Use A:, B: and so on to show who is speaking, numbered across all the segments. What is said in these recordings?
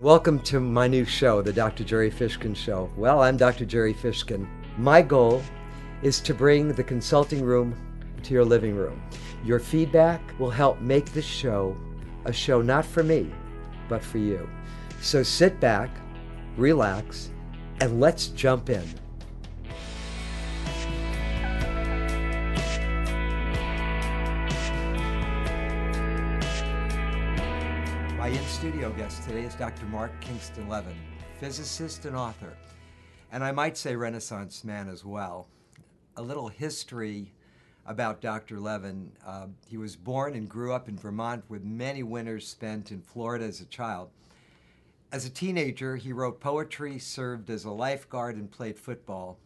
A: Welcome to my new show, The Dr. Jerry Fishkin Show. Well, I'm Dr. Jerry Fishkin. My goal is to bring the consulting room to your living room. Your feedback will help make this show a show not for me, but for you. So sit back, relax, and let's jump in. In studio guest today is Dr. Mark Kingston Levin, physicist and author, and I might say Renaissance man as well. A little history about Dr. Levin. Uh, he was born and grew up in Vermont with many winters spent in Florida as a child. As a teenager, he wrote poetry, served as a lifeguard, and played football.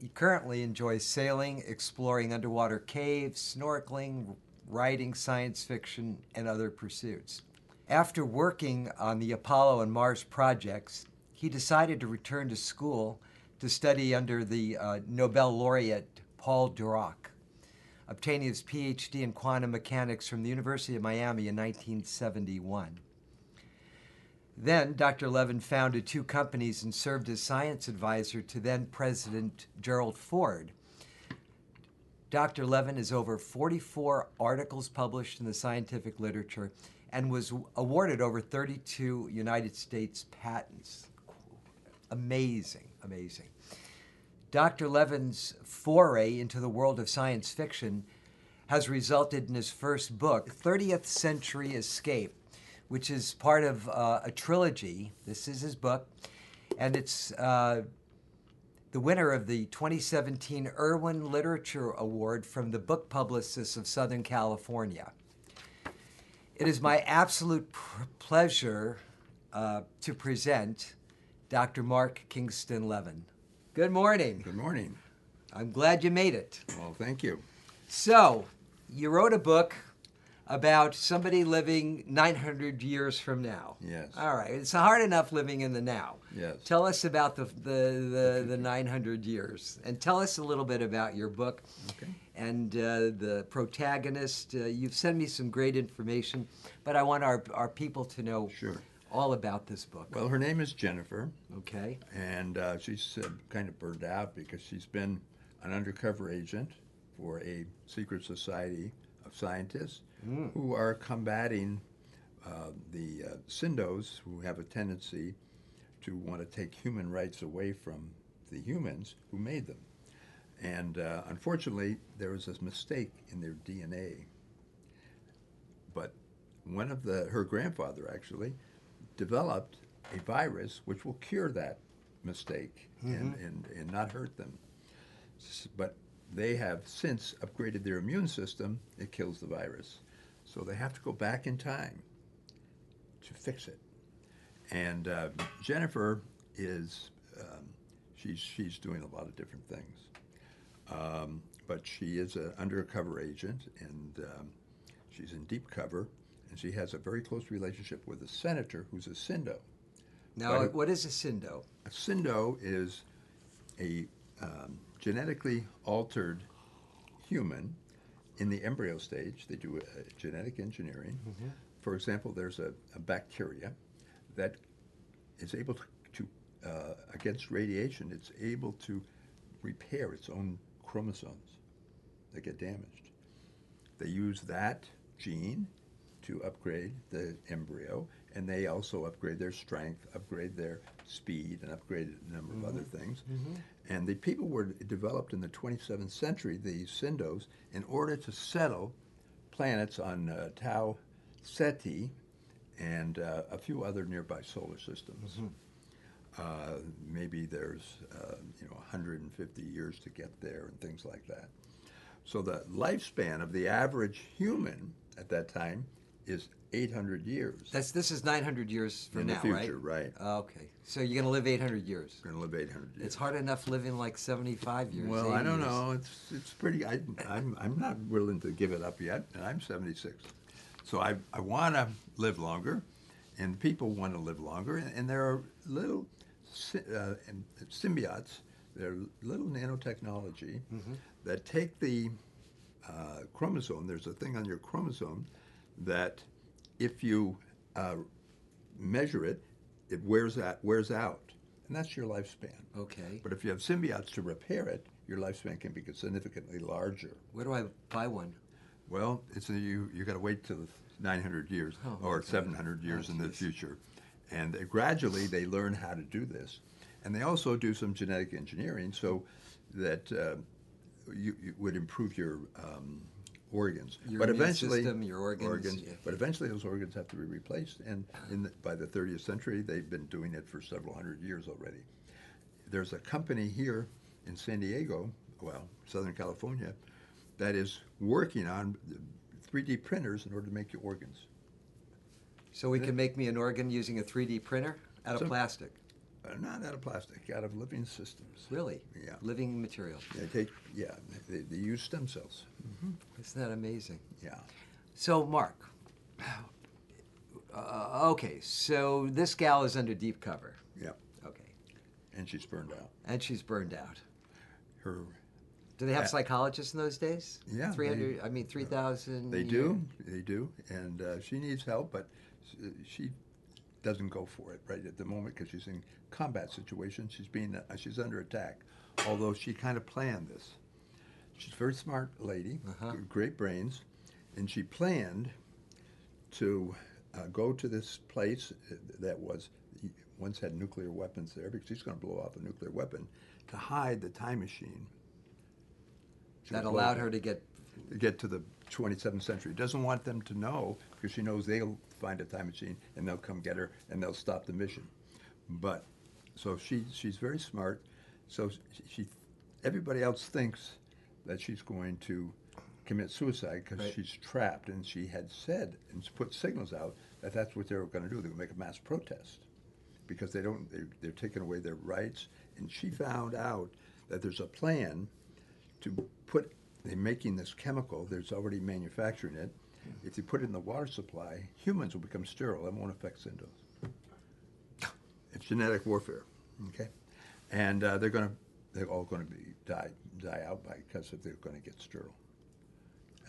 A: He currently enjoys sailing, exploring underwater caves, snorkeling, writing science fiction, and other pursuits. After working on the Apollo and Mars projects, he decided to return to school to study under the uh, Nobel laureate Paul Dirac, obtaining his PhD in quantum mechanics from the University of Miami in 1971. Then Dr. Levin founded two companies and served as science advisor to then President Gerald Ford. Dr. Levin has over 44 articles published in the scientific literature and was awarded over 32 United States patents. Amazing, amazing. Dr. Levin's foray into the world of science fiction has resulted in his first book, 30th Century Escape, which is part of uh, a trilogy. This is his book, and it's uh, the winner of the 2017 Irwin Literature Award from the Book Publicists of Southern California. It is my absolute pr- pleasure uh, to present Dr. Mark Kingston Levin. Good morning.
B: Good morning.
A: I'm glad you made it.
B: Well, thank you.
A: So, you wrote a book about somebody living 900 years from now.
B: Yes.
A: All right. It's hard enough living in the now.
B: Yes.
A: Tell us about the the, the, the 900 years, and tell us a little bit about your book
B: Okay.
A: And uh, the protagonist. Uh, you've sent me some great information, but I want our, our people to know
B: Sure.
A: all about this book.
B: Well, her name is Jennifer,
A: okay.
B: and uh, she's uh, kind of burned out because she's been an undercover agent for a secret society of scientists who are combating uh, the uh, Sindos, who have a tendency to want to take human rights away from the humans who made them. And uh, unfortunately, there was this mistake in their DNA. But one of the her grandfather actually developed a virus which will cure that mistake and, and, and not hurt them. But they have since upgraded their immune system, it kills the virus. So they have to go back in time to fix it. And uh, Jennifer is, um, she's, she's doing a lot of different things. Um, but she is an undercover agent, and um, she's in deep cover, and she has a very close relationship with a senator who's a Sindo.
A: Now,
B: But-
A: what is a Sindo?
B: A Sindo is a um, genetically altered human in the embryo stage. They do uh, genetic engineering. For example, there's a, a bacteria that is able to, to uh, against radiation, it's able to repair its own chromosomes that get damaged. They use that gene to upgrade the embryo, and they also upgrade their strength, upgrade their speed, and upgrade a number of other things. And the people were developed in the 27th century, the Sindos, in order to settle planets on uh, Tau Ceti and uh, a few other nearby solar systems. Uh, maybe there's uh, you know 150 years to get there and things like that. So the lifespan of the average human at that time is 800 years.
A: That's this is 900 years from
B: in
A: now,
B: the future,
A: right?
B: right?
A: Okay, so you're going to live 800 years.
B: To live 800 years.
A: It's hard enough living like 75 years.
B: Well, I don't
A: years.
B: know. It's it's pretty. I, I'm I'm not willing to give it up yet, and I'm 76. So I I want to live longer, and people want to live longer, and, and there are little uh, and symbiotes. They're little nanotechnology that take the uh, chromosome. There's a thing on your chromosome that, if you uh, measure it, it wears out, wears out, and that's your lifespan.
A: Okay.
B: But if you have symbiotes to repair it, your lifespan can be significantly larger.
A: Where do I buy one?
B: Well, it's a, you you got to wait till 900 years
A: Oh,
B: or
A: God.
B: 700 years
A: Oh,
B: in the future, and gradually they learn how to do this, and they also do some genetic engineering so that uh, you, you would improve your um, organs.
A: Your
B: but eventually,
A: system, your organs, yeah.
B: But eventually, those organs have to be replaced, and in the, by the 30th century, they've been doing it for several hundred years already. There's a company here in San Diego, well, Southern California, that is working on 3D printers in order to make your organs.
A: So we can make me an organ using a 3D printer out of
B: So-
A: plastic.
B: Uh, not out of plastic, out of living systems.
A: Really?
B: Yeah.
A: Living material.
B: They take, yeah, they, they use stem cells.
A: Isn't that amazing?
B: Yeah.
A: So, Mark. Uh, okay, so this gal is under deep cover.
B: Yeah.
A: Okay.
B: And she's burned out.
A: And she's burned out.
B: Her,
A: Do they have
B: Uh,
A: psychologists in those days?
B: Yeah, they-
A: 300, I mean, 3,000.
B: they
A: a
B: do, they do, and uh, she needs help, but she doesn't go for it right at the moment because she's in combat situation. She's being, uh, she's under attack, although she kind of planned this. She's a very smart lady,
A: Uh-huh.
B: great brains, and she planned to uh, go to this place uh, that was once had nuclear weapons there because she's going to blow off a nuclear weapon to hide the time machine. She
A: That allowed her to get.
B: get to the 27th century. Doesn't want them to know because she knows they'll find a time machine and they'll come get her and they'll stop the mission. But so she she's very smart. So she, everybody else thinks that she's going to commit suicide because
A: Right.
B: she's trapped and she had said and put signals out that that's what they were going to do. They were going to make a mass protest because they don't they're, they're taking away their rights. And she found out that there's a plan to put they're making this chemical there's already manufacturing it. If you put it in the water supply humans will become sterile. And won't affect Sindos it's genetic warfare okay? And uh, they're going to they're all going to be die die out by because they're going to get sterile.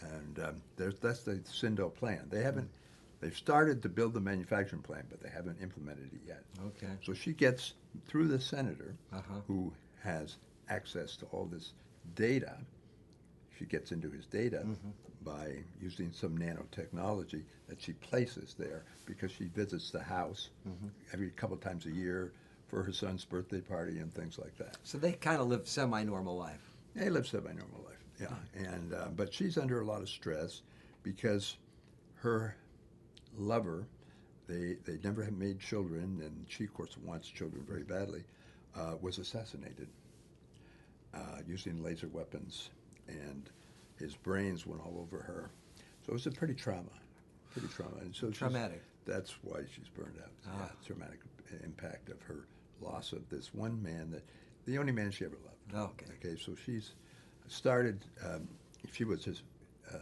B: And um, there's that's the Sindo plan. They haven't they've started to build the manufacturing plant but they haven't implemented it yet.
A: Okay.
B: so she gets through the senator
A: Uh-huh.
B: who has access to all this data. She gets into his data
A: Mm-hmm.
B: by using some nanotechnology that she places there because she visits the house
A: Mm-hmm.
B: every couple times a year for her son's birthday party and things like that.
A: So they kind of live semi normal life.
B: They live semi-normal life, yeah. And uh, but she's under a lot of stress because her lover, they they never have made children, and she of course wants children very badly, uh, was assassinated uh, using laser weapons, and his brains went all over her. So it was a pretty trauma, pretty trauma. And so she's-
A: Traumatic.
B: That's why she's burned out.
A: Ah.
B: Yeah, traumatic impact of her loss of this one man that, the only man she ever loved.
A: Okay.
B: Okay, so she's started. Um, she was his. Uh,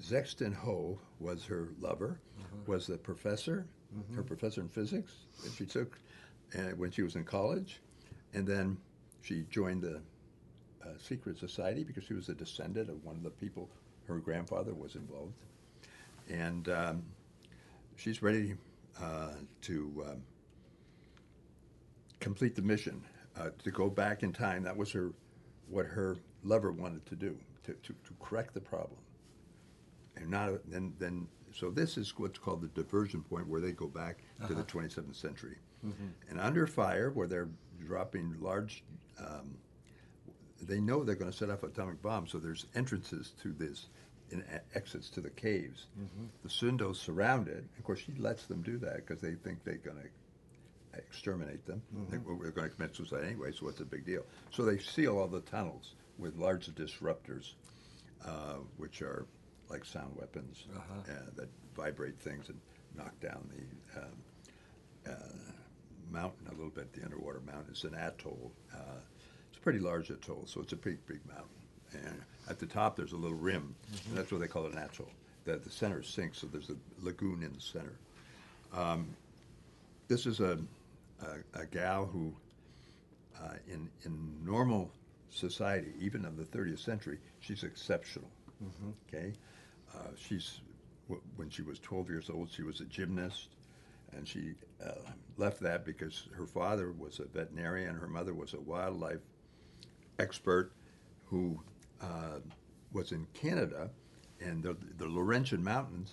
B: Zexton Ho was her lover, was the professor, her professor in physics that she took uh, when she was in college, and then she joined the uh, secret society because she was a descendant of one of the people her grandfather was involved, and um, she's ready uh, to. Um, complete the mission, uh, to go back in time. That was her, what her lover wanted to do, to, to, to correct the problem. And not then then so this is what's called the diversion point, where they go back to the 27th century, and under fire, where they're dropping large. Um, they know they're going to set off atomic bombs, so there's entrances to this and exits to the caves. The Sundos surround it. Of course, she lets them do that because they think they're going to exterminate them. They, well, we're going to commit suicide anyway, so what's the big deal? So they seal all the tunnels with large disruptors, uh, which are like sound weapons
A: Uh-huh.
B: uh, that vibrate things and knock down the um, uh, mountain a little bit. The underwater mountain is an atoll. Pretty large atoll, so it's a pretty big mountain. And at the top, there's a little rim, and that's what they call it an atoll. That the center sinks, so there's a lagoon in the center. Um, this is a, a, a gal who, uh, in, in normal society, even of the 30th century, she's exceptional. Okay, uh, she's w- when she was 12 years old, she was a gymnast. and she uh, left that because her father was a veterinarian, her mother was a wildlife expert who uh, was in Canada, and the, the Laurentian Mountains.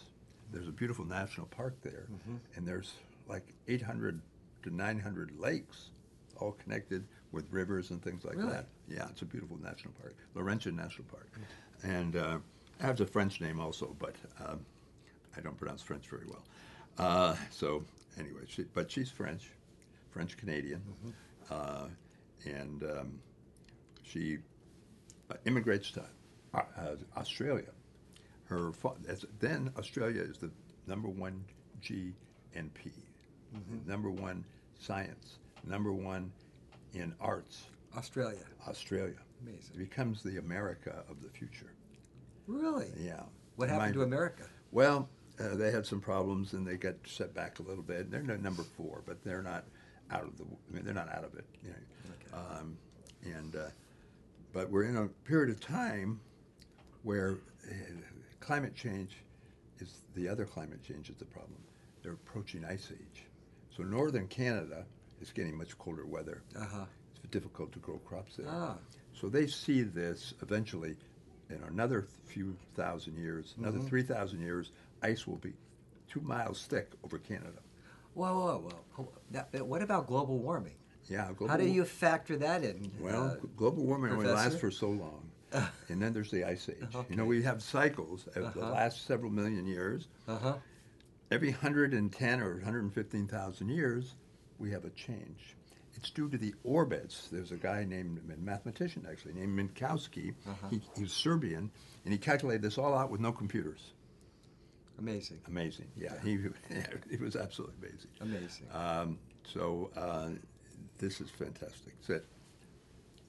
B: There's a beautiful national park there, and there's like 800 to 900 lakes, all connected with rivers and things like
A: Really?
B: that. Yeah, it's a beautiful national park, Laurentian National Park, and uh, it has a French name also, but um, I don't pronounce French very well. Uh, so anyway, she, but she's French, French Canadian, uh, and um, she uh, immigrates to uh, Australia. Her then Australia is the number one GNP, number one science, number one in arts.
A: Australia.
B: Australia
A: Amazing.
B: It becomes the America of the future.
A: Really?
B: Yeah.
A: What happened to America?
B: Well, uh, they had some problems and they got set back a little bit. They're no- number four, but they're not out of the. I mean, they're not out of it. You know. Um, and uh, but we're in a period of time where uh, climate change is the other climate change is the problem. They're approaching ice age. So northern Canada is getting much colder weather.
A: Uh huh.
B: It's difficult to grow crops there.
A: Ah.
B: So they see this eventually in another few thousand years, another
A: Mm-hmm.
B: 3,000 years, ice will be two miles thick over Canada.
A: Whoa, whoa, whoa. What about global warming?
B: Yeah. Global,
A: How do you factor that in?
B: Well,
A: uh,
B: global warming only lasts
A: Professor?
B: for so long. and then there's the ice age. You know, we have cycles of the
A: Uh-huh.
B: last several million years.
A: uh-huh.
B: Every 110 or 115,000 years, we have a change. It's due to the orbits. There's a guy named, a mathematician actually, named Milankovitch.
A: Uh-huh.
B: He, he was Serbian, and he calculated this all out with no computers.
A: Amazing.
B: Amazing. Yeah, he, yeah, it was absolutely amazing.
A: Amazing.
B: Um, so uh, this is fantastic. So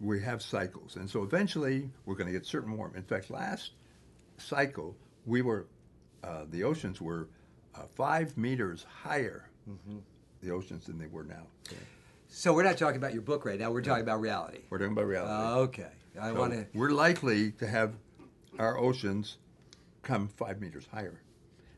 B: we have cycles, and so eventually we're going to get certain warm. In fact, last cycle we were, uh, the oceans were uh, five meters higher, the oceans than they were now.
A: so we're not talking about your book right now. We're talking about reality.
B: We're talking about reality.
A: Uh, okay. I
B: So
A: want to.
B: We're likely to have our oceans come five meters higher,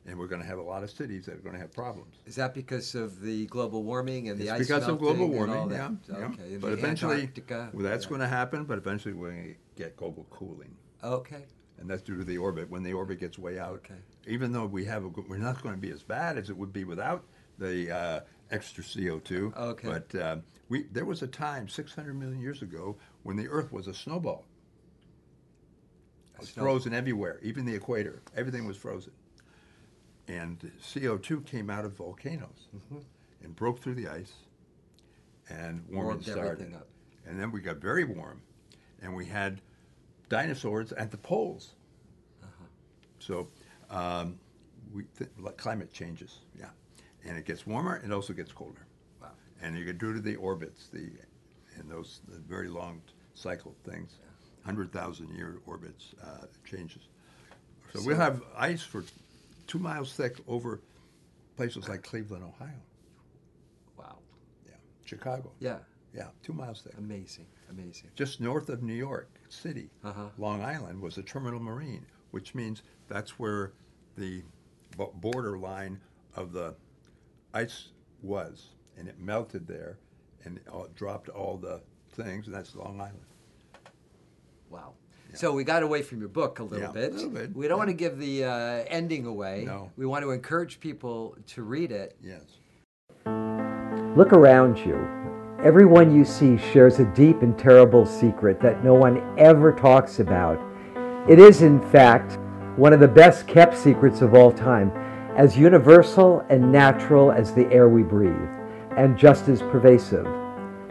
B: and we're going to have a lot of cities that are going to have problems.
A: Is that because of the global warming and the
B: It's
A: ice
B: because of global
A: melting and all
B: warming, yeah. yeah.
A: Okay. and
B: But eventually,
A: Antarctica,
B: well, that's
A: yeah.
B: going to happen. But eventually, we're going to get global cooling,
A: Okay.
B: and that's due to the orbit. When the orbit gets way out,
A: Okay.
B: even though we have, a, we're not going to be as bad as it would be without the uh, extra CO two.
A: Okay.
B: But uh, we there was a time 600 million years ago when the Earth was a snowball. It was
A: Snow-
B: frozen everywhere, even the equator. Everything was frozen. And CO2 came out of volcanoes and broke through the ice, and warming
A: Mm-hmm. Warmed
B: started.
A: everything up.
B: And then we got very warm, and we had dinosaurs at the poles.
A: Uh-huh.
B: So um, we th- climate changes, yeah, and it gets warmer. It also gets colder,
A: Wow.
B: and you get due to the orbits, the and those the very long cycle things, hundred thousand year orbits uh, changes. So, we'll have ice for two miles thick over places like Cleveland, Ohio,
A: Wow.
B: yeah, Chicago,
A: Yeah.
B: yeah, two miles thick.
A: Amazing. Amazing.
B: Just north of New York City,
A: Uh-huh.
B: Long Island was a terminal moraine, which means that's where the border line of the ice was, and it melted there, and it all, dropped all the things, and that's Long Island.
A: Wow. So we got away from your book a little
B: Yeah, a
A: bit.
B: little bit,
A: We don't
B: yeah.
A: want to give the uh, ending away.
B: No.
A: We want to encourage people to read it.
B: Yes.
C: Look around you. Everyone you see shares a deep and terrible secret that no one ever talks about. It is, in fact, one of the best kept secrets of all time, as universal and natural as the air we breathe, and just as pervasive.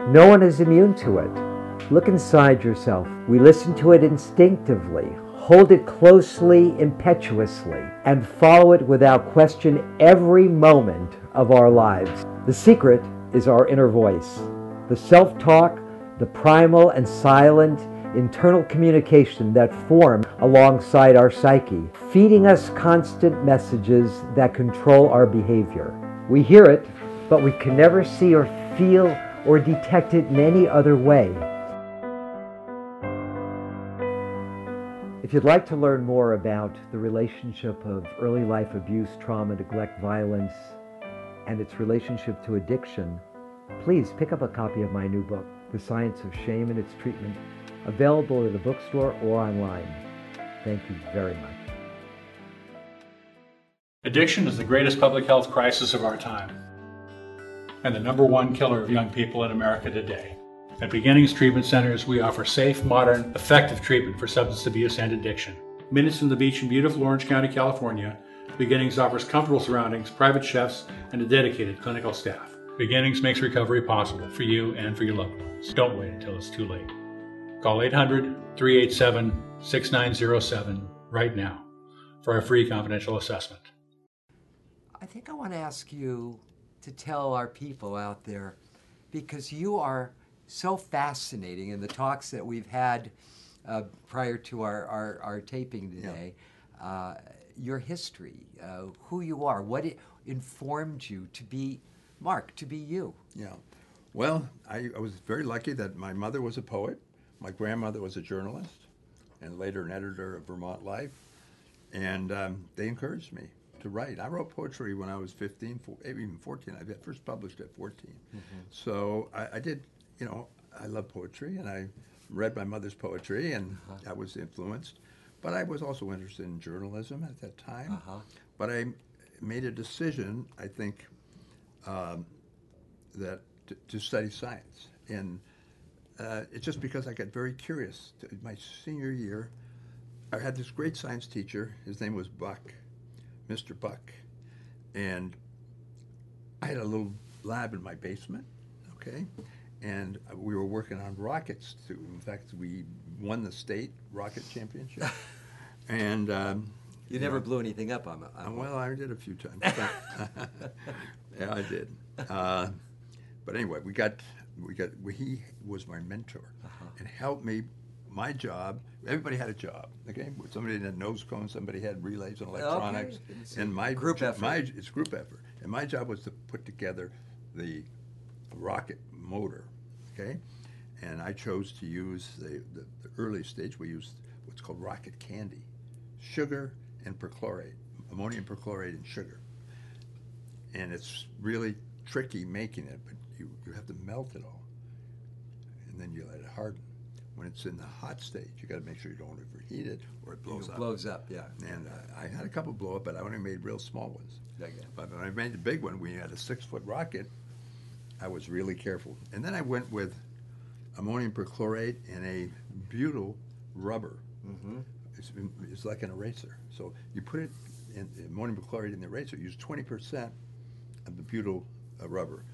C: No one is immune to it. Look inside yourself. We listen to it instinctively, hold it closely, impetuously, and follow it without question every moment of our lives. The secret is our inner voice, the self talk, the primal and silent internal communication that form alongside our psyche, feeding us constant messages that control our behavior. We hear it, but we can never see or feel or detect it in any other way. If you'd like to learn more about the relationship of early life abuse, trauma, neglect, violence, and its relationship to addiction, please pick up a copy of my new book, The Science of Shame and Its Treatment, available at the bookstore or online. Thank you very much.
D: Addiction is the greatest public health crisis of our time and the number one killer of young people in America today. At Beginnings Treatment Centers, we offer safe, modern, effective treatment for substance abuse and addiction. Minutes from the beach in beautiful Orange County, California, Beginnings offers comfortable surroundings, private chefs, and a dedicated clinical staff. Beginnings makes recovery possible for you and for your loved ones. Don't wait until it's too late. Call 800 387 6907 right now for a free confidential assessment.
A: I think I want to ask you to tell our people out there because you are so fascinating in the talks that we've had uh, prior to our, our, our taping today. Yeah. Uh, your history, uh, who you are, what informed you to be Mark, to be you.
B: Yeah. Well, I, I, was very lucky that my mother was a poet, my grandmother was a journalist, and later an editor of Vermont Life, and um, they encouraged me to write. I wrote poetry when I was 15, even 14. I first published at 14. Mm-hmm. So I, I, did, you know, I love poetry, and I read my mother's poetry, and uh-huh. I was influenced. But I was also interested in journalism at that time. Uh-huh. But I made a decision, I think, um, that to, to, study science. And uh, it's just because I got very curious. My senior year, I had this great science teacher. His name was Buck, Mr. Buck. And I had a little lab in my basement, okay? And we were working on rockets, too. In fact, we won the state rocket championship. and um,
A: you, never blew anything up on
B: it. Well, I did a few times. yeah, I did. Uh, but anyway, we got we got he was my mentor uh-huh. and helped me. My job. Everybody had a job. Okay, somebody had nose cones, somebody had relays and electronics, okay. and my
A: group effort.
B: My it's group effort, and my job was to put together the rocket motor. Okay, and I chose to use the, the, the early stage. We used what's called rocket candy, sugar and perchlorate, ammonium perchlorate and sugar. And it's really tricky making it, but you, you have to melt it all. And then you let it harden. When it's in the hot stage, you got to make sure you don't overheat it or it blows
A: it
B: up.
A: blows up, yeah.
B: And uh, I had a couple blow up, but I only made real small ones. But when I made the big one, we had a six foot rocket. I was really careful. And then I went with ammonium perchlorate and a butyl rubber. Mm-hmm. It's, it's, like an eraser. So you put it in ammonium perchlorate in the eraser, use 20% of the butyl uh, rubber.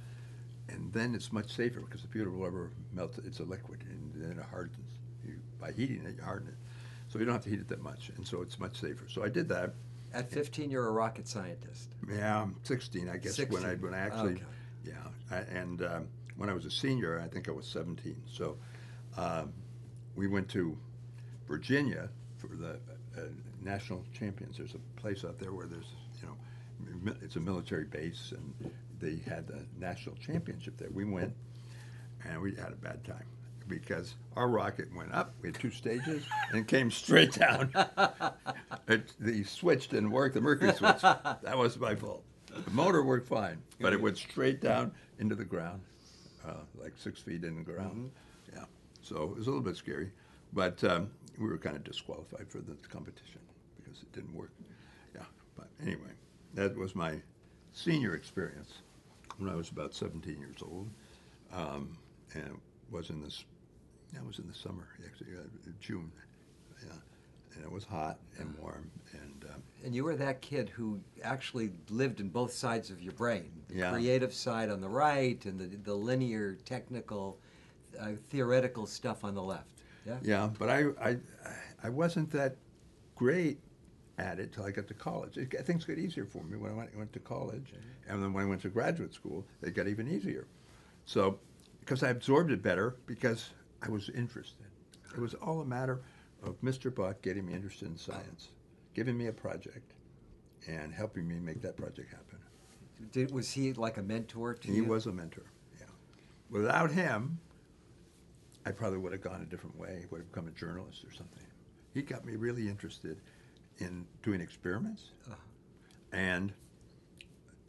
B: And then it's much safer because the butyl rubber melts, it's a liquid, and then it hardens. You, by heating it, you harden it. So you don't have to heat it that much, and so it's much safer. So I did that.
A: At 15, you're a rocket scientist.
B: Yeah, I'm 16, I guess, 16. when I when I actually, okay. Yeah, I, and um, when I was a senior, I think I was 17. So um, we went to Virginia for the uh, national champions. There's a place out there where there's, you know, it's a military base, and they had the national championship there. We went, and we had a bad time because our rocket went up. We had two stages and came straight down. it, the switch didn't work, the mercury switch. That was my fault. The motor worked fine, but it went straight down into the ground, uh, like six feet in the ground. Mm-hmm. Yeah, so it was a little bit scary, but um, we were kind of disqualified for the competition because it didn't work. Yeah, but anyway, that was my senior experience when I was about 17 years old, um, and it was in this. It was in the summer, actually, uh, June. And it was hot and warm, and. Um,
A: and you were that kid who actually lived in both sides of your brain, the
B: yeah.
A: creative side on the right, and the the linear, technical, uh, theoretical stuff on the left. Yeah.
B: Yeah, but I I I wasn't that great at it till I got to college. It, things got easier for me when I went, went to college, mm-hmm. and then when I went to graduate school, they got even easier. So, because I absorbed it better, because I was interested. It was all a matter of Mr. Buck getting me interested in science, giving me a project, and helping me make that project happen.
A: Did, was he like a mentor to
B: he
A: you?
B: He was a mentor. Yeah. Without him, I probably would have gone a different way. Would have become a journalist or something. He got me really interested in doing experiments uh-huh. and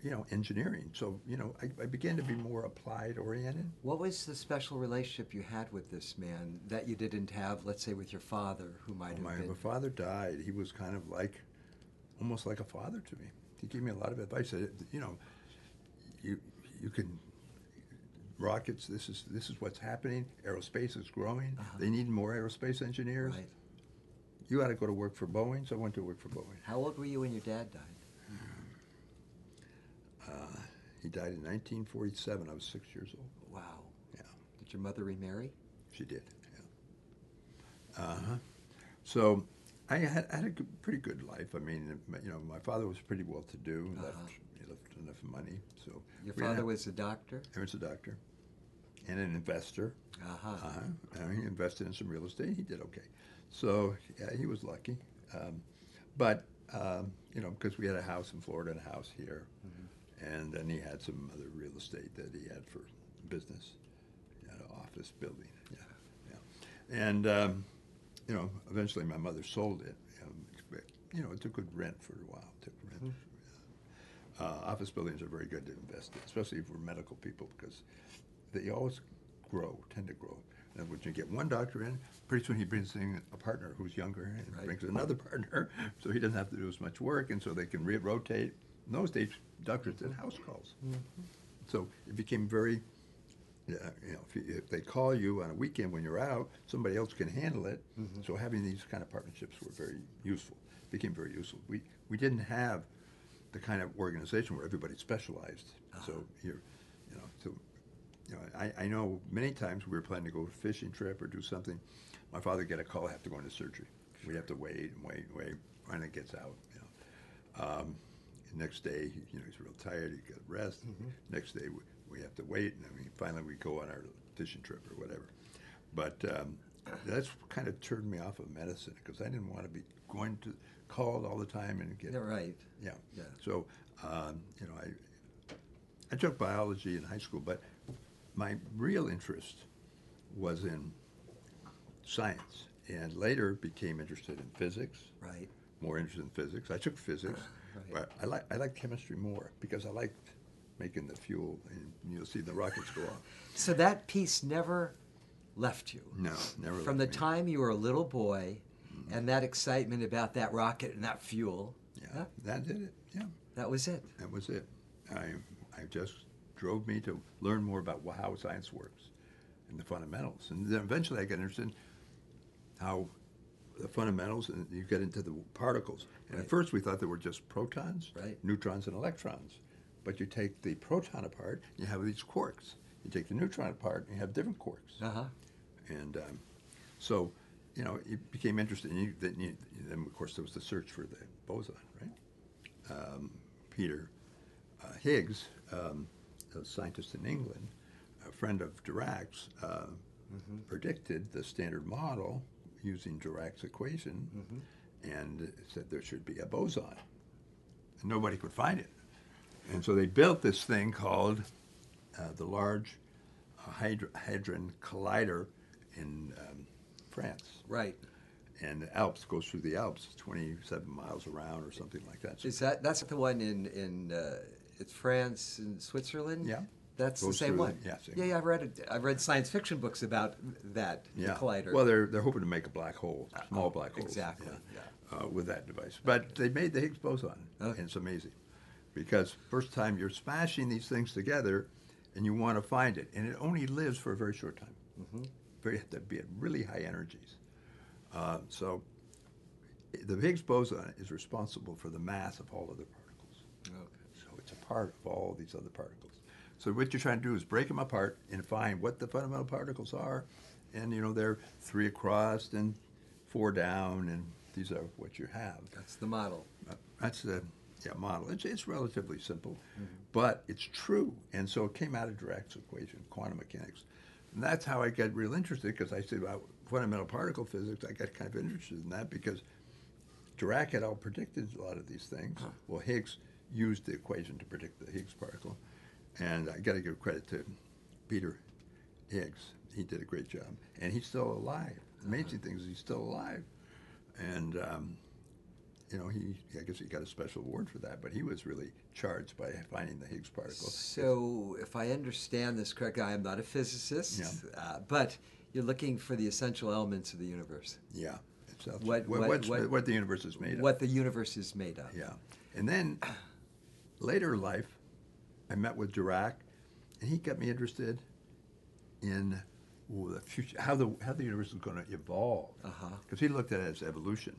B: you know, engineering. So, you know, I, I began to be more applied oriented.
A: What was the special relationship you had with this man that you didn't have, let's say, with your father, who might have
B: My,
A: been?
B: my father died. He was kind of like, almost like a father to me. He gave me a lot of advice. Said, you know, you you can rockets. This is this is what's happening. Aerospace is growing.
A: Uh-huh.
B: They need more aerospace engineers.
A: Right.
B: You ought to go to work for Boeing. So I went to work for Boeing.
A: How old were you when your dad died?
B: Uh, he died in 1947. I was six years old.
A: Wow.
B: Yeah.
A: Did your mother remarry?
B: She did. Yeah. Uh huh. So I had, I had a good, pretty good life. I mean, you know, my father was pretty well to do. Left,
A: Uh-huh.
B: he left enough money. So
A: Your father
B: have-
A: was a doctor?
B: He was a doctor and an investor.
A: Uh-huh.
B: Uh-huh. And he invested in some real estate. He did okay. So yeah, he was lucky. Um, but um, you know, because we had a house in Florida and a house here, and then he had some other real estate that he had for business, he had an office building. Yeah, yeah. And um, you know, eventually my mother sold it. Um, you know, it took good rent for a while. Took rent. Uh, office buildings are very good to invest in, especially if we're medical people because they always grow, tend to grow. And when you get one doctor in, pretty soon he brings in a partner who's younger and
A: Right.
B: brings another partner, so he doesn't have to do as much work, and so they can re-rotate. In those days, doctors did house calls, mm-hmm. so it became very. Uh, you know, if, you, if they call you on a weekend when you're out, somebody else can handle it. Mm-hmm. So having these kind of partnerships were very useful. Became very useful. We we didn't have the kind of organization where everybody specialized. Uh-huh. So you're, you know, so you know, I, I know many times we were planning to go a fishing trip or do something. My father get a call, I have to go into surgery. We have to wait and wait and wait. Finally gets out. You know, um, next day, you know, he's real tired. He got rest. Next day, we, we have to wait, and I mean, finally we go on our fishing trip or whatever. But um, that's kind of turned me off of medicine because I didn't want to be going to called all the time and get
A: Yeah, right.
B: yeah.
A: Yeah.
B: So, um, you know, I I took biology in high school, but my real interest was in science, and later became interested in physics.
A: Right.
B: More interested in physics. I took physics,
A: Right.
B: But I like I like chemistry more because I liked making the fuel, and you'll see the rockets go off.
A: So that piece never left you.
B: No, never.
A: From the
B: me.
A: time you were a little boy and that excitement about that rocket and that fuel,
B: Yeah,
A: yeah,
B: that did it. Yeah.
A: that was it.
B: That was it. I, I just drove me to learn more about how science works and the fundamentals. And then eventually I got interested in how the fundamentals, and you get into the particles. And
A: Right.
B: at first we thought they were just protons,
A: Right.
B: neutrons, and electrons. But you take the proton apart, you have these quarks. You take the neutron apart, and you have different quarks.
A: Uh huh.
B: And um, so, you know, it became interesting. You, then, you, then, of course, there was the search for the boson, right? Um, Peter uh, Higgs, um, a scientist in England, a friend of Dirac's, uh, predicted the standard model using Dirac's equation and said there should be a boson. And nobody could find it. And so they built this thing called uh, the Large uh, Hadron Collider in um, France.
A: Right.
B: And the Alps goes through the Alps, 27 miles around or something like that. So
A: Is that that's the one in in uh, it's France and Switzerland?
B: Yeah.
A: That's the same one.
B: yeah,
A: yeah, yeah. I've read it. I've read science fiction books about that the
B: yeah.
A: collider.
B: Well, they're, they're hoping to make a black hole, small black hole,
A: exactly,
B: Uh, with that device. But they made the Higgs boson,
A: Okay.
B: and it's amazing. Because first time you're smashing these things together and you want to find it, and it only lives for a very short time. Mm-hmm. Very, have to be at really high energies. Uh, so the Higgs boson is responsible for the mass of all other particles.
A: okay.
B: So it's a part of all these other particles. So what you're trying to do is break them apart and find what the fundamental particles are, and you know they're three across and four down, and these are what you have.
A: That's the model.
B: Uh, That's the yeah, model. It's, it's relatively simple, but it's true. And so it came out of Dirac's equation, quantum mechanics. And that's how I got real interested because I said, well, fundamental particle physics, I got kind of interested in that because Dirac had all predicted a lot of these things. Well, Higgs used the equation to predict the Higgs particle. And I got to give credit to Peter Higgs. He did a great job. And he's still alive. The amazing thing is he's still alive. And um, you know, he I guess he got a special award for that, but he was really charged by finding the Higgs particle.
A: So, if I understand this correctly, I am not a physicist,
B: Yeah.
A: uh, but you're looking for the essential elements of the universe,
B: Yeah.
A: What-
B: what,
A: what- what-
B: the, what the universe is made of.
A: what the universe is made of.
B: Yeah. And then later life, I met with Dirac, and he got me interested in ooh, the future, how the how the universe is going to evolve.
A: Uh-huh.
B: Because he looked at it as evolution,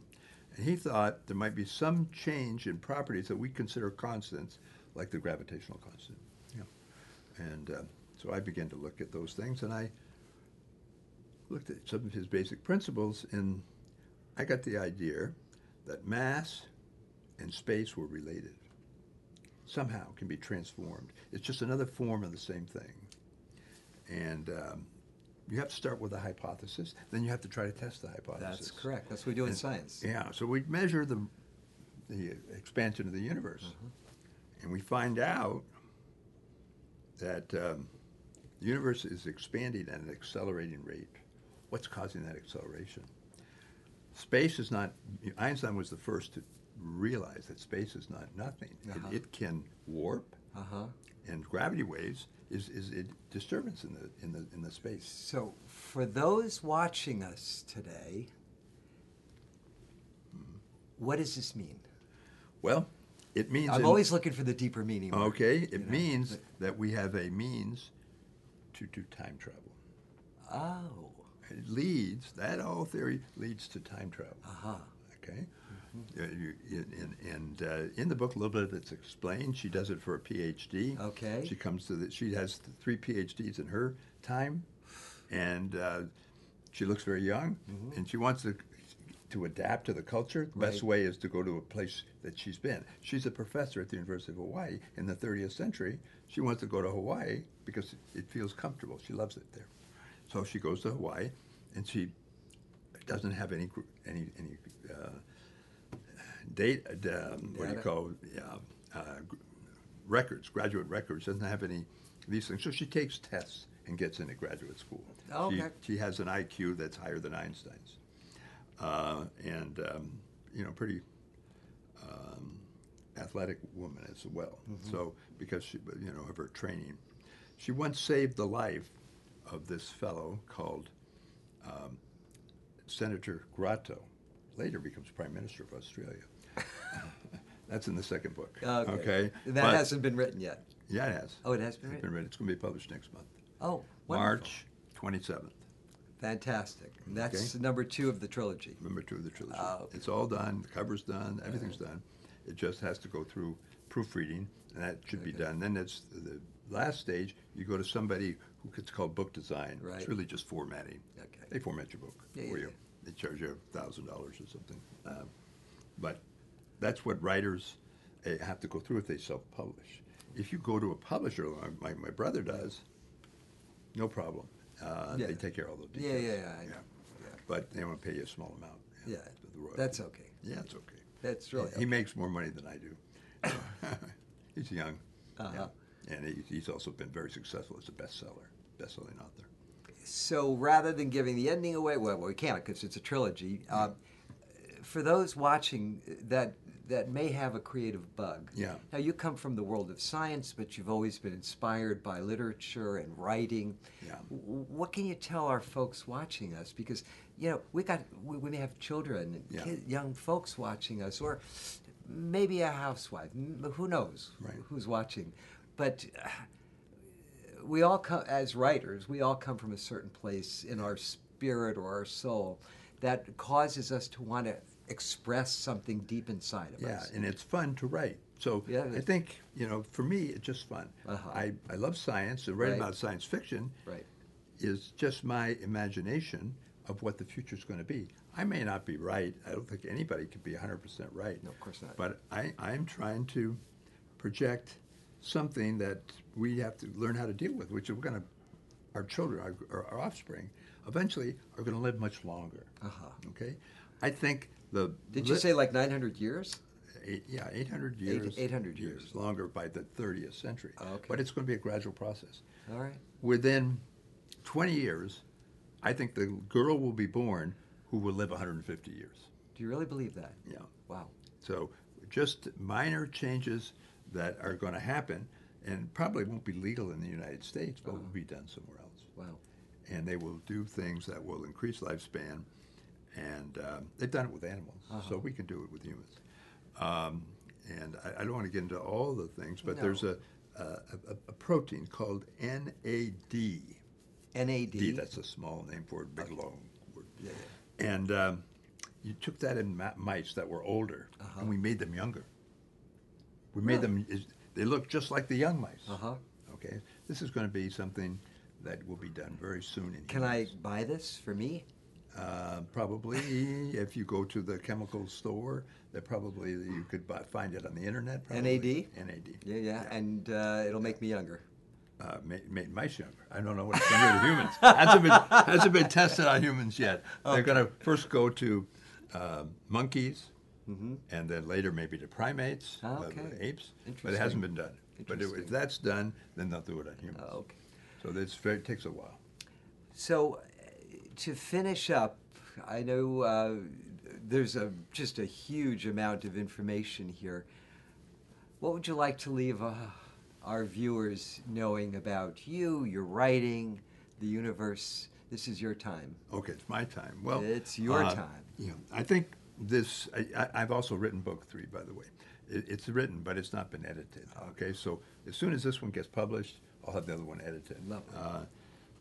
B: and he thought there might be some change in properties that we consider constants, like the gravitational constant. Yeah. And uh, so I began to look at those things, and I looked at some of his basic principles, and I got the idea that mass and space were related. Somehow can be transformed. It's just another form of the same thing. And um, you have to start with a hypothesis, then you have to try to test the hypothesis.
A: That's correct. That's what we do in
B: And-
A: science.
B: Yeah, so we measure the, the expansion of the universe.
A: Mm-hmm.
B: And we find out that um, the universe is expanding at an accelerating rate. What's causing that acceleration? Space is not, Einstein was the first to realize that space is not nothing. It-
A: Uh-huh.
B: It, can warp,
A: Uh huh.
B: and gravity waves is, is a disturbance in the, in the, in the space.
A: So, for those watching us today, what does this mean?
B: Well, it means.
A: I'm
B: in-
A: always looking for the deeper meaning.
B: Okay,
A: you
B: it
A: know,
B: means
A: but-
B: that we have a means to do time travel.
A: Oh.
B: It leads, that whole theory leads to time travel.
A: Uh huh.
B: Okay? You- in- and uh, in the book, a little bit of it's explained. She does it for a PhD.
A: Okay.
B: She comes to the, she has three PhDs in her time, and uh, she looks very young, and she wants to to adapt to the culture. The best way is to go to a place that she's been. She's a professor at the University of Hawaii in the 30th century. She wants to go to Hawaii because it feels comfortable. She loves it there. So she goes to Hawaii, and she doesn't have any any any uh, date. Uh, um, what do you call yeah, uh, records? Graduate records doesn't have any of these things. So she takes tests and gets into graduate school.
A: Oh,
B: She,
A: okay.
B: she has an IQ that's higher than Einstein's, uh, and um, you know, pretty um, athletic woman as well.
A: Mm-hmm.
B: So because she, you know, of her training, she once saved the life of this fellow called um, Senator Grotto. Later becomes Prime Minister of Australia. That's in the second book.
A: Okay. That
B: But-
A: hasn't been written yet.
B: Yeah, it has.
A: Oh, it has been
B: It's
A: written.
B: It's going to be published next month,
A: Oh, wonderful.
B: March twenty seventh.
A: Fantastic. That's
B: Okay.
A: number two of the trilogy.
B: Number two of the trilogy.
A: Oh, okay.
B: It's all done. The cover's done. Everything's done. It just has to go through proofreading, and that should be done. Then it's the last stage. You go to somebody who it's called book design.
A: Right.
B: It's really just formatting.
A: Okay.
B: They format your book
A: Yeah,
B: for
A: yeah,
B: you. They charge you a thousand dollars or something. Um, but that's what writers uh, have to go through if they self-publish. If you go to a publisher, like my, my brother does, no problem. Uh,
A: Yeah.
B: They take care of all the
A: Yeah,
B: details.
A: yeah, yeah, I. Yeah.
B: But they want to pay you a small amount.
A: Yeah,
B: the royalty.
A: that's okay.
B: Yeah, it's okay.
A: That's really
B: he
A: okay.
B: makes more money than I do. he's young.
A: Uh-huh.
B: Yeah. And he, he's also been very successful as a bestseller, best-selling author.
A: So rather than giving the ending away, well, we can't because it's a trilogy. Um, for those watching that that may have a creative bug.
B: Yeah.
A: Now you come from the world of science, but you've always been inspired by literature and writing.
B: Yeah.
A: W- What can you tell our folks watching us? Because you know we got we, we may have children
B: Yeah.
A: kid, young folks watching us, or maybe a housewife. Who knows
B: Right.
A: who's watching? But uh, we all come as writers we all come from a certain place in our spirit or our soul that causes us to want to express something deep inside of
B: Yeah,
A: us Yeah,
B: and it's fun to write. So
A: Yeah,
B: I think, you know, for me, it's just fun.
A: Uh-huh.
B: I, I love science, and writing
A: Right.
B: about science fiction
A: right
B: is just my imagination of what the future is going to be. I may not be right. I don't think anybody could be 100% right.
A: No, of course not.
B: But I, I'm trying to project something that we have to learn how to deal with, which we're going to, our children, our, our, our offspring, eventually are going to live much longer.
A: uh-huh
B: Okay? I think the.
A: did you say like 900 years
B: Eight, yeah, 800 years.
A: 800 years.
B: longer by the 30th century.
A: Oh, okay.
B: But it's going to be a gradual process.
A: all right
B: Within 20 years, I think the girl will be born who will live 150 years.
A: do you really believe that
B: Yeah.
A: wow
B: So just minor changes that are going to happen and probably won't be legal in the United States, but will uh-huh. be done somewhere else.
A: Wow.
B: And they will do things that will increase lifespan. And um, they've done it with animals, so we can do it with humans. Um, and I, I don't want to get into all the things, but there's a, a, a, a protein called NAD.
A: NAD.
B: D, that's a small name for a big long word.
A: Yeah,
B: And um, you took that in mice that were older,
A: Uh-huh.
B: and we made them younger. We made them. They look just like the young mice.
A: Uh huh.
B: Okay, this is going to be something that will be done very soon. In
A: Can I buy this for me?
B: Uh, probably, if you go to the chemical store, that probably you could buy, find it on the internet. Probably.
A: NAD?
B: NAD.
A: Yeah, yeah, yeah. and uh, it'll make me younger.
B: uh, made, made mice younger. I don't know what it's going to do to humans. Hasn't been, hasn't been tested on humans yet. They're going to first go to uh, monkeys, and then later maybe to primates, uh,
A: Mm-hmm. Okay.
B: apes. But it hasn't been done. But if- that's done, then they'll do it on humans.
A: Oh, okay.
B: So this very, it takes a while.
A: So, to finish up, I know uh, there's a just a huge amount of information here. What would you like to leave uh, our viewers knowing about you, your writing, the universe? This is your time.
B: Okay, it's my time. Well,
A: It's your
B: uh,
A: time.
B: Yeah, I think this. I, I've also written book three, by the way. It, it's written, but it's not been edited. Okay, so as soon as this one gets published, I'll have the other one edited.
A: Lovely.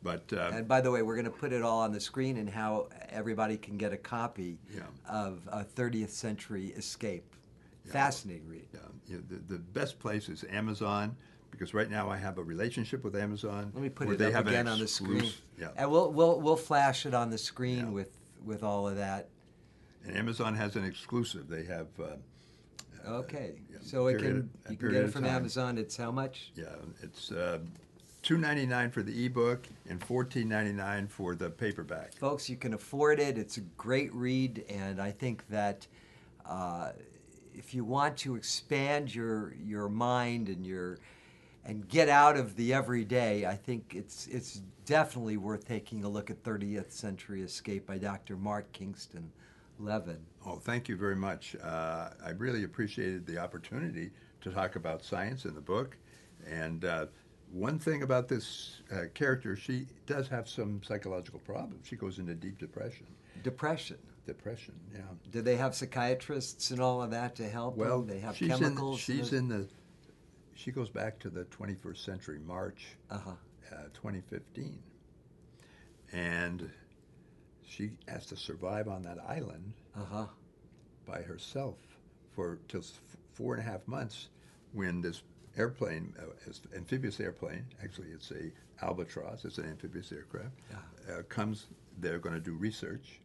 B: Uh, but uh,
A: And by the way, we're going to put it all on the screen and how everybody can get a copy
B: Yeah.
A: of a 30th Century Escape. Fascinating read.
B: yeah, you know, the, the best place is Amazon because right now I have a relationship with Amazon.
A: Let me put it
B: they
A: up
B: have
A: again on the screen.
B: Yeah,
A: And we'll, we'll, we'll flash it on the screen
B: Yeah.
A: with, with all of that.
B: and Amazon has an exclusive. They have. Uh,
A: Okay.
B: yeah,
A: so it can, you can get it from
B: time.
A: Amazon. It's how much?
B: Yeah, it's uh, two ninety nine for the ebook and fourteen ninety nine for the paperback.
A: Folks, you can afford it. It's a great read. And I think that uh, if you want to expand your, your mind and your, and get out of the everyday, I think it's, it's definitely worth taking a look at 30th Century Escape by Dr. Mark Kingston Levin.
B: Oh, thank you very much. Uh, I really appreciated the opportunity to talk about science in the book. And uh, one thing about this uh, character, she does have some psychological problems. She goes into deep depression.
A: Depression.
B: Depression, yeah.
A: Do they have psychiatrists and all of that to help
B: Well,
A: them? They have
B: she's
A: chemicals.
B: In, she's in the. She goes back to the 21st century, March
A: Uh-huh.
B: uh, 2015, and she has to survive on that island
A: Uh-huh.
B: by herself for till four and a half months when this airplane, uh, amphibious airplane, actually it's a albatross, it's an amphibious aircraft, uh, comes. They're going to do research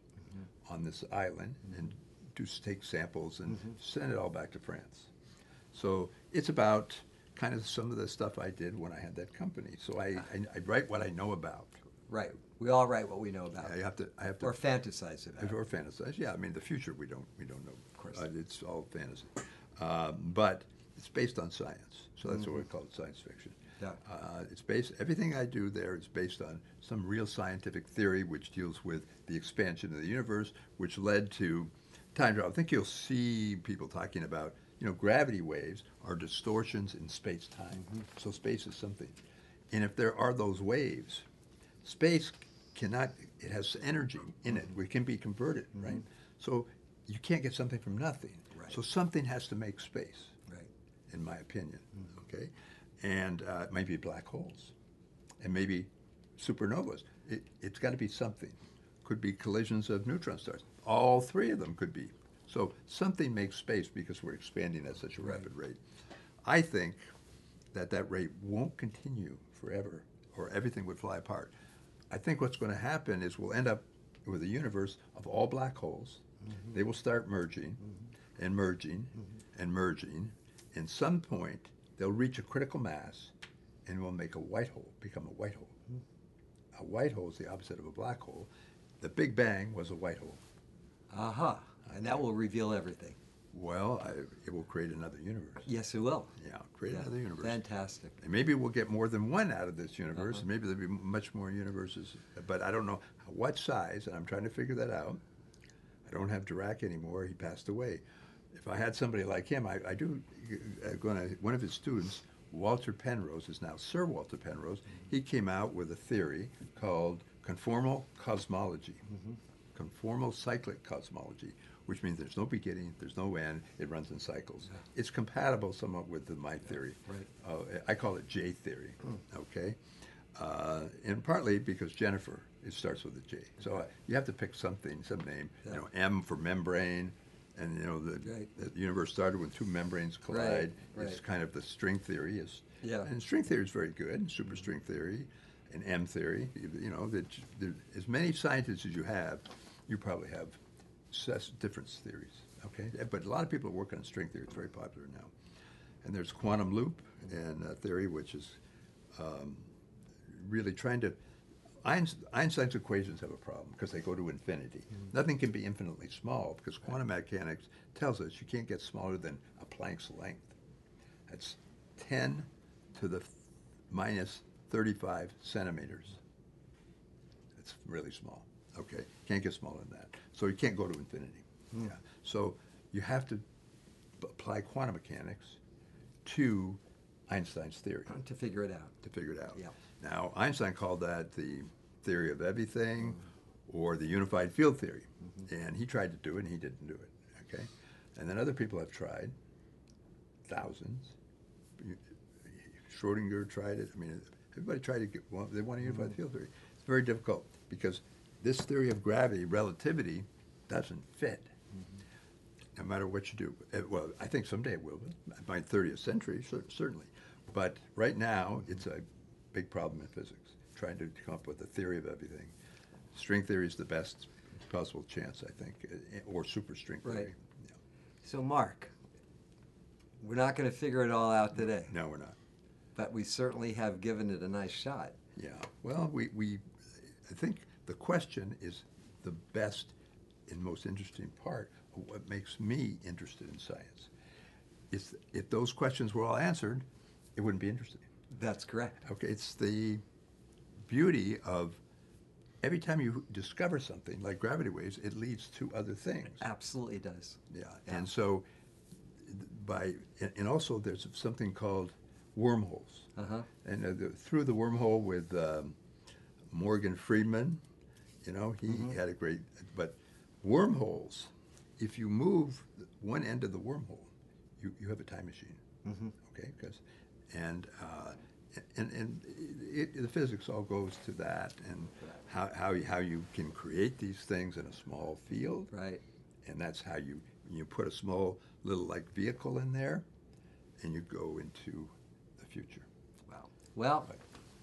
B: on this island and do take samples and send it all back to France. So it's about kind of some of the stuff I did when I had that company. So I, I, I write what I know about.
A: Right. We all write what we know about.
B: I have to. I have to.
A: Or fantasize about.
B: Or fantasize, yeah. I mean, the future we don't we don't know. Of
A: course.
B: uh, it's all fantasy, um, but it's based on science, so that's what we mm-hmm. call it, science fiction.
A: Yeah.
B: Uh, it's based. Everything I do there is based on some real scientific theory, which deals with the expansion of the universe, which led to time travel. I think you'll see people talking about, you know, gravity waves are distortions in space time. Mm-hmm. So space is something, and if there are those waves, space cannot it has energy in it mm-hmm. it can be converted right so you can't get something from nothing
A: Right.
B: so something has to make space. In my opinion okay? And uh, it might be black holes and maybe supernovas. It, it's got to be something. Could be collisions of neutron stars. All three of them could be. So something makes space because we're expanding at such a rapid rate. I think that that rate won't continue forever or everything would fly apart. I think what's going to happen is we'll end up with a universe of all black holes. They will start merging and merging and merging. In some point, they'll reach a critical mass and will make a white hole, become a white hole. A white hole is the opposite of a black hole. The Big Bang was a white hole.
A: Uh-huh. And that will reveal everything.
B: Well, I, it will create another universe.
A: Yes, it will.
B: Yeah, create
A: Yeah.
B: another universe.
A: Fantastic.
B: And maybe we'll get more than one out of this universe.
A: Uh-huh.
B: Maybe there'll be much more universes, but I don't know what size, and I'm trying to figure that out. I don't have Dirac anymore; he passed away. If I had somebody like him, I, I do uh, going to one of his students, Walter Penrose, is now Sir Walter Penrose. He came out with a theory called conformal cosmology, conformal cyclic cosmology, which means there's no beginning, there's no end, it runs in cycles. It's compatible somewhat with the, my theory.
A: Right.
B: Uh, I call it J theory. Okay, uh, and partly because Jennifer it starts with a J. So uh, you have to pick something, some name.
A: Yeah.
B: You know, M for membrane, and you know the,
A: Right.
B: the universe started when two membranes collide. It's
A: right.
B: kind of the string theory is.
A: Yeah.
B: And string theory is very good. and Superstring theory, and M theory. You you know that there, as many scientists as you have, you probably have ses- different theories. Okay, but a lot of people are working on string theory. It's very popular now. And there's quantum loop and uh, theory, which is um, really trying to. Einst- Einstein's equations have a problem because they go to infinity. Mm-hmm. Nothing can be infinitely small because quantum mechanics tells us you can't get smaller than a Planck's length. That's 10 to the minus 35 centimeters. It's really small. Okay, can't get smaller than that. So you can't go to infinity. Hmm. Yeah. So you have to apply quantum mechanics to Einstein's theory
A: To figure it out.
B: to figure it out.
A: Yeah.
B: Now, Einstein called that the theory of everything or the unified field theory. Mm-hmm. And he tried to do it and he didn't do it. Okay? And then other people have tried, thousands. Schrodinger tried it. I mean, everybody tried to get, well, they want a unified mm-hmm. field theory. It's very difficult because this theory of gravity, relativity, doesn't fit mm-hmm. no matter what you do. Uh, Well, I think someday it will. By 30th century, certainly. But right now, it's a big problem in physics, trying to come up with a theory of everything. String theory is the best possible chance, I think, uh, or superstring theory.
A: Right. So, Mark, we're not going to figure it all out today,
B: No, we're not.
A: but we certainly have given it a nice shot.
B: Yeah. Well, we, we, I think the question is the best and most interesting part of what makes me interested in science. Is if those questions were all answered, it wouldn't be interesting.
A: That's correct.
B: Okay, it's the beauty of every time you discover something like gravity waves, it leads to other things.
A: Absolutely does.
B: Yeah,
A: Yeah.
B: and so by and- also there's something called wormholes,
A: Uh-huh.
B: and uh, the, through the wormhole with um, Morgan Freeman, you know, he
A: Mm-hmm.
B: had a great. But wormholes, if you move one end of the wormhole, you, you have a time machine.
A: Mm-hmm.
B: Okay, because and uh, and and it, the physics all goes to that, and how how you, how you can create these things in a small field
A: Right.
B: and that's how you you put a small little like vehicle in there, and you go into the future.
A: Wow. Well,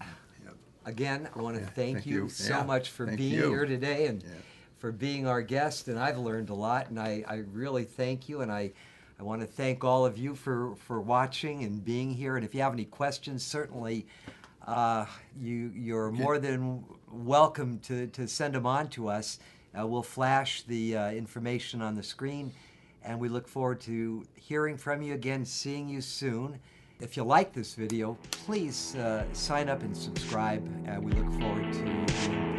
B: Yeah.
A: again, I want to
B: Yeah,
A: thank,
B: thank
A: you,
B: you.
A: so
B: Yeah,
A: much for
B: thank
A: being
B: you.
A: here today and for being our guest. And I've learned a lot, and I, I really thank you. And I, I want to thank all of you for, for watching and being here. And if you have any questions, certainly uh, you, you're more than welcome to, to send them on to us. Uh, we'll flash the uh, information on the screen. And we look forward to hearing from you again, seeing you soon. If you like this video, please uh, sign up and subscribe. Uh, we look forward to